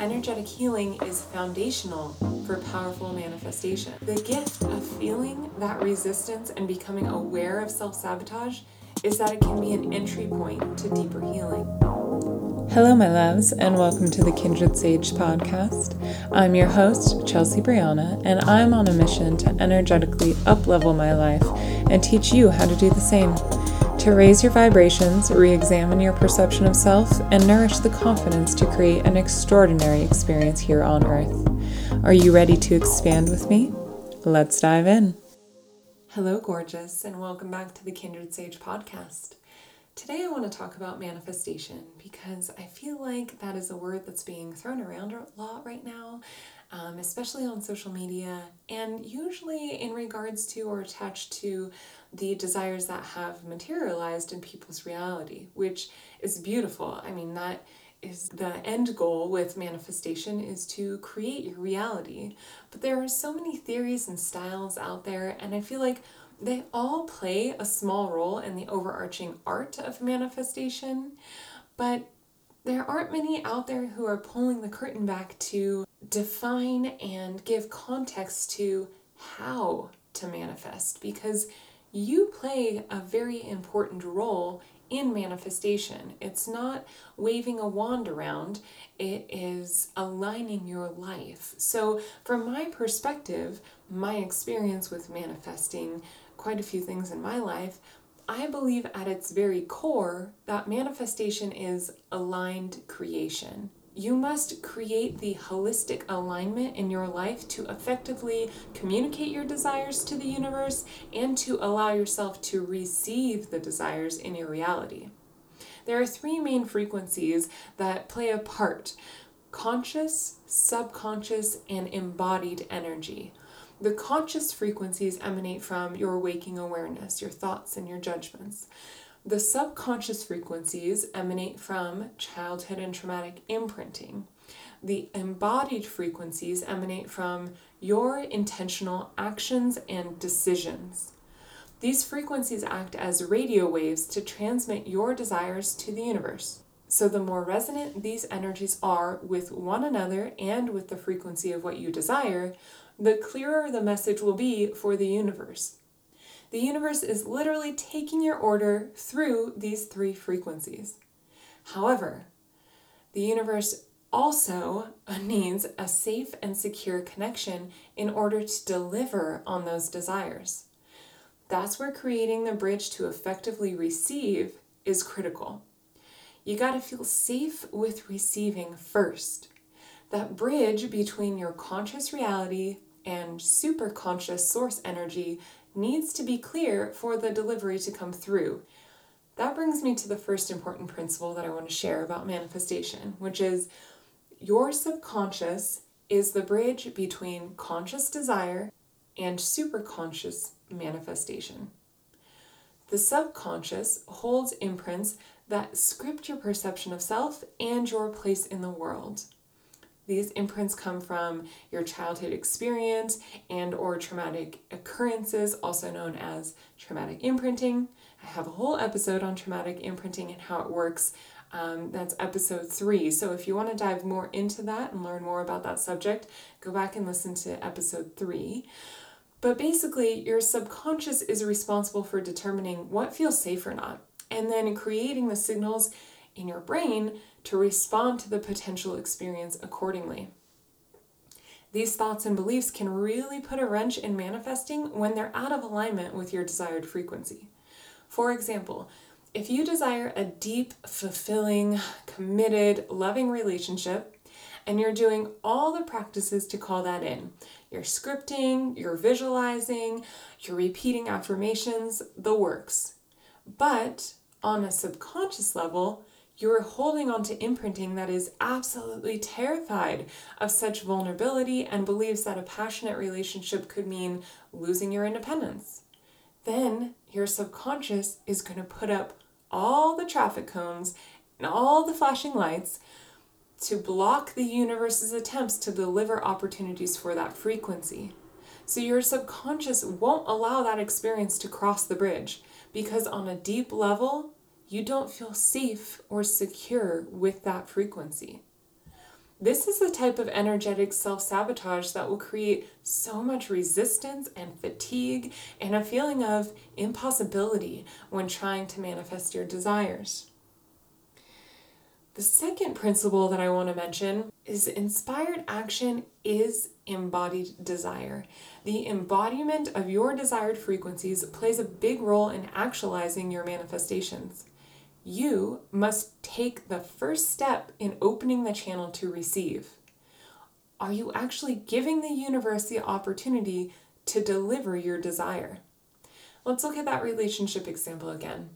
energetic healing is foundational for powerful manifestation. The gift of feeling that resistance and becoming aware of self sabotage is that it can be an entry point to deeper healing. Hello, my loves, and welcome to the Kindred Sage podcast. I'm your host, Chelsea Brianna, and I'm on a mission to energetically uplevel my life and teach you how to do the same to raise your vibrations, re examine your perception of self, and nourish the confidence to create an extraordinary experience here on Earth. Are you ready to expand with me? Let's dive in. Hello, gorgeous, and welcome back to the Kindred Sage podcast. Today, I want to talk about manifestation because I feel like that is a word that's being thrown around a lot right now, um, especially on social media, and usually in regards to or attached to the desires that have materialized in people's reality, which is beautiful. I mean, that is the end goal with manifestation is to create your reality. But there are so many theories and styles out there, and I feel like they all play a small role in the overarching art of manifestation, but there aren't many out there who are pulling the curtain back to define and give context to how to manifest because you play a very important role in manifestation. It's not waving a wand around, it is aligning your life. So, from my perspective, my experience with manifesting quite a few things in my life, I believe at its very core that manifestation is aligned creation. You must create the holistic alignment in your life to effectively communicate your desires to the universe and to allow yourself to receive the desires in your reality. There are three main frequencies that play a part conscious, subconscious, and embodied energy. The conscious frequencies emanate from your waking awareness, your thoughts, and your judgments. The subconscious frequencies emanate from childhood and traumatic imprinting. The embodied frequencies emanate from your intentional actions and decisions. These frequencies act as radio waves to transmit your desires to the universe. So, the more resonant these energies are with one another and with the frequency of what you desire, the clearer the message will be for the universe. The universe is literally taking your order through these three frequencies. However, the universe also needs a safe and secure connection in order to deliver on those desires. That's where creating the bridge to effectively receive is critical. You got to feel safe with receiving first. That bridge between your conscious reality and super conscious source energy needs to be clear for the delivery to come through. That brings me to the first important principle that I want to share about manifestation, which is your subconscious is the bridge between conscious desire and superconscious manifestation. The subconscious holds imprints that script your perception of self and your place in the world. These imprints come from your childhood experience and or traumatic occurrences, also known as traumatic imprinting. I have a whole episode on traumatic imprinting and how it works. Um, that's episode three. So if you want to dive more into that and learn more about that subject, go back and listen to episode three. But basically, your subconscious is responsible for determining what feels safe or not, and then creating the signals in your brain to respond to the potential experience accordingly. These thoughts and beliefs can really put a wrench in manifesting when they're out of alignment with your desired frequency. For example, if you desire a deep, fulfilling, committed, loving relationship, and you're doing all the practices to call that in, you're scripting, you're visualizing, you're repeating affirmations, the works. But on a subconscious level, you're holding on to imprinting that is absolutely terrified of such vulnerability and believes that a passionate relationship could mean losing your independence. Then your subconscious is going to put up all the traffic cones and all the flashing lights to block the universe's attempts to deliver opportunities for that frequency. So your subconscious won't allow that experience to cross the bridge because, on a deep level, you don't feel safe or secure with that frequency. This is the type of energetic self sabotage that will create so much resistance and fatigue and a feeling of impossibility when trying to manifest your desires. The second principle that I want to mention is inspired action is embodied desire. The embodiment of your desired frequencies plays a big role in actualizing your manifestations. You must take the first step in opening the channel to receive. Are you actually giving the universe the opportunity to deliver your desire? Let's look at that relationship example again.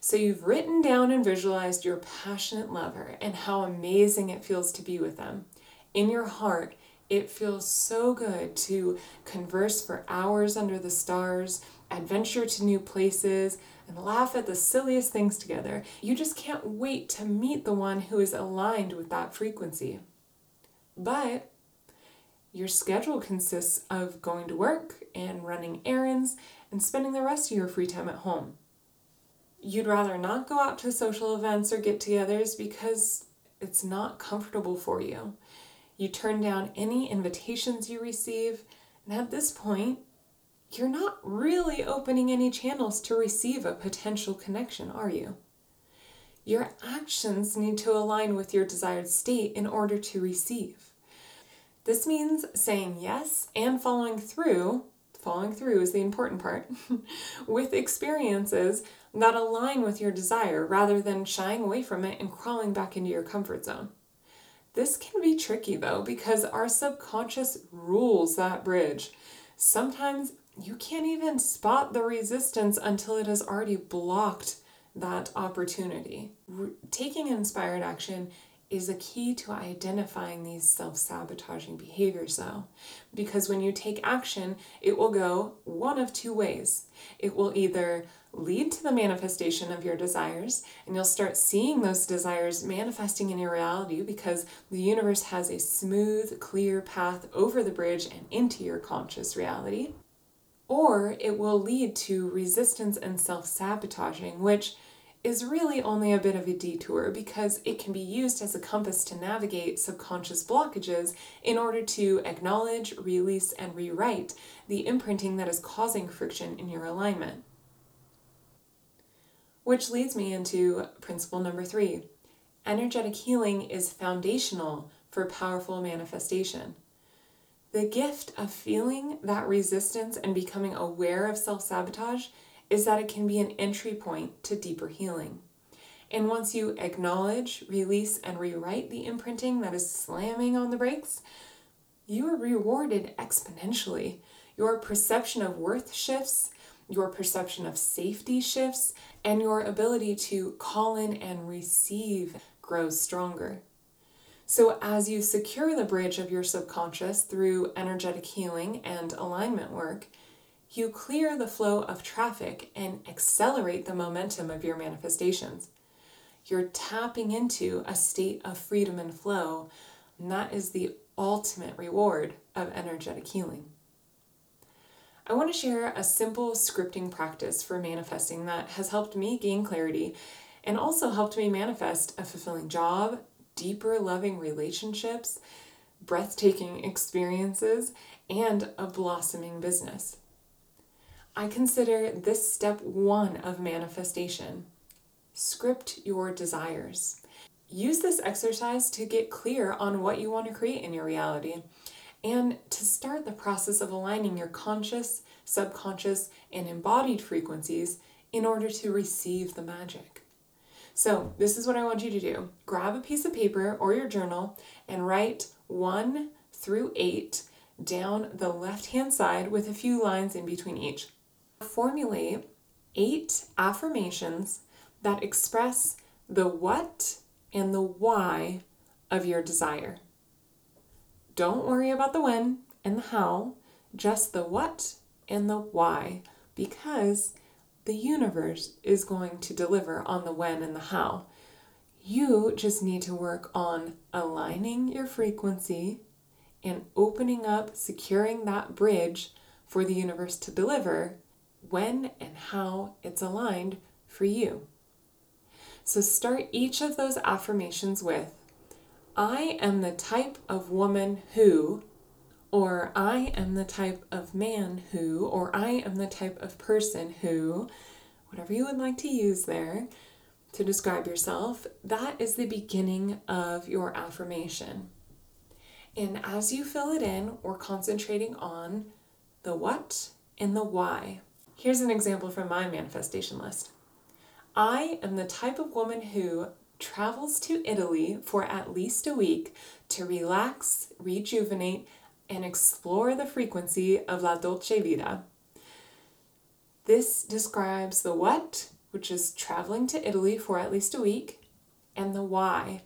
So, you've written down and visualized your passionate lover and how amazing it feels to be with them. In your heart, it feels so good to converse for hours under the stars, adventure to new places, and laugh at the silliest things together. You just can't wait to meet the one who is aligned with that frequency. But your schedule consists of going to work and running errands and spending the rest of your free time at home. You'd rather not go out to social events or get togethers because it's not comfortable for you. You turn down any invitations you receive, and at this point, you're not really opening any channels to receive a potential connection, are you? Your actions need to align with your desired state in order to receive. This means saying yes and following through, following through is the important part, with experiences that align with your desire rather than shying away from it and crawling back into your comfort zone. This can be tricky though because our subconscious rules that bridge. Sometimes you can't even spot the resistance until it has already blocked that opportunity. Taking inspired action is a key to identifying these self sabotaging behaviors, though, because when you take action, it will go one of two ways. It will either lead to the manifestation of your desires, and you'll start seeing those desires manifesting in your reality because the universe has a smooth, clear path over the bridge and into your conscious reality. Or it will lead to resistance and self sabotaging, which is really only a bit of a detour because it can be used as a compass to navigate subconscious blockages in order to acknowledge, release, and rewrite the imprinting that is causing friction in your alignment. Which leads me into principle number three energetic healing is foundational for powerful manifestation. The gift of feeling that resistance and becoming aware of self sabotage is that it can be an entry point to deeper healing. And once you acknowledge, release, and rewrite the imprinting that is slamming on the brakes, you are rewarded exponentially. Your perception of worth shifts, your perception of safety shifts, and your ability to call in and receive grows stronger. So, as you secure the bridge of your subconscious through energetic healing and alignment work, you clear the flow of traffic and accelerate the momentum of your manifestations. You're tapping into a state of freedom and flow, and that is the ultimate reward of energetic healing. I want to share a simple scripting practice for manifesting that has helped me gain clarity and also helped me manifest a fulfilling job, deeper loving relationships, breathtaking experiences, and a blossoming business. I consider this step one of manifestation. Script your desires. Use this exercise to get clear on what you want to create in your reality and to start the process of aligning your conscious, subconscious, and embodied frequencies in order to receive the magic. So, this is what I want you to do grab a piece of paper or your journal and write 1 through 8 down the left hand side with a few lines in between each. Formulate eight affirmations that express the what and the why of your desire. Don't worry about the when and the how, just the what and the why, because the universe is going to deliver on the when and the how. You just need to work on aligning your frequency and opening up, securing that bridge for the universe to deliver when and how it's aligned for you. So start each of those affirmations with I am the type of woman who, or I am the type of man who, or I am the type of person who, whatever you would like to use there to describe yourself, that is the beginning of your affirmation. And as you fill it in, we're concentrating on the what and the why. Here's an example from my manifestation list I am the type of woman who travels to Italy for at least a week to relax, rejuvenate, and explore the frequency of La Dolce Vita. This describes the what, which is traveling to Italy for at least a week, and the why,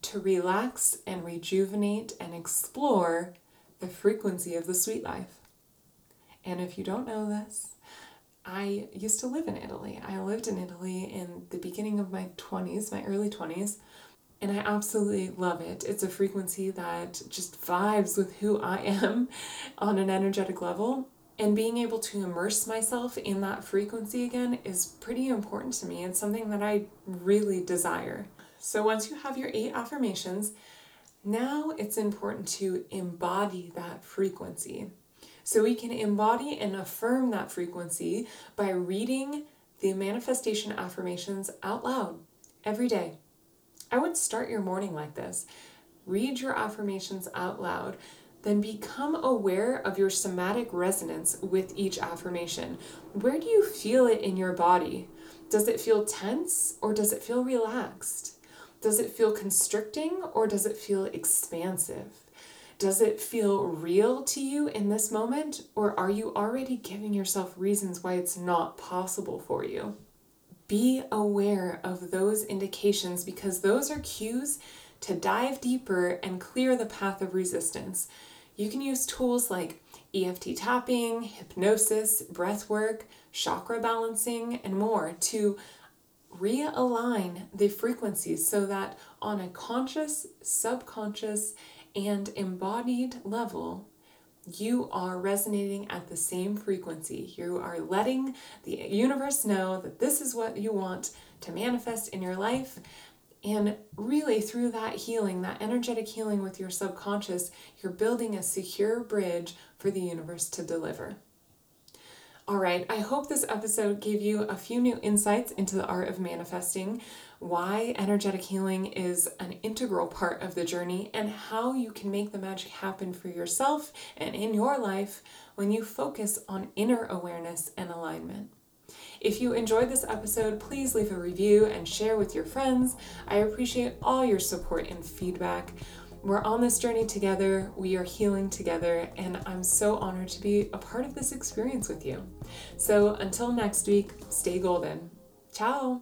to relax and rejuvenate and explore the frequency of the sweet life. And if you don't know this, I used to live in Italy. I lived in Italy in the beginning of my 20s, my early 20s, and I absolutely love it. It's a frequency that just vibes with who I am on an energetic level. And being able to immerse myself in that frequency again is pretty important to me and something that I really desire. So, once you have your eight affirmations, now it's important to embody that frequency. So we can embody and affirm that frequency by reading the manifestation affirmations out loud every day. I would start your morning like this read your affirmations out loud. Then become aware of your somatic resonance with each affirmation. Where do you feel it in your body? Does it feel tense or does it feel relaxed? Does it feel constricting or does it feel expansive? Does it feel real to you in this moment, or are you already giving yourself reasons why it's not possible for you? Be aware of those indications because those are cues to dive deeper and clear the path of resistance. You can use tools like EFT tapping, hypnosis, breath work, chakra balancing, and more to realign the frequencies so that on a conscious, subconscious, and embodied level, you are resonating at the same frequency. You are letting the universe know that this is what you want to manifest in your life. And really, through that healing, that energetic healing with your subconscious, you're building a secure bridge for the universe to deliver. All right, I hope this episode gave you a few new insights into the art of manifesting, why energetic healing is an integral part of the journey, and how you can make the magic happen for yourself and in your life when you focus on inner awareness and alignment. If you enjoyed this episode, please leave a review and share with your friends. I appreciate all your support and feedback. We're on this journey together, we are healing together, and I'm so honored to be a part of this experience with you. So until next week, stay golden. Ciao.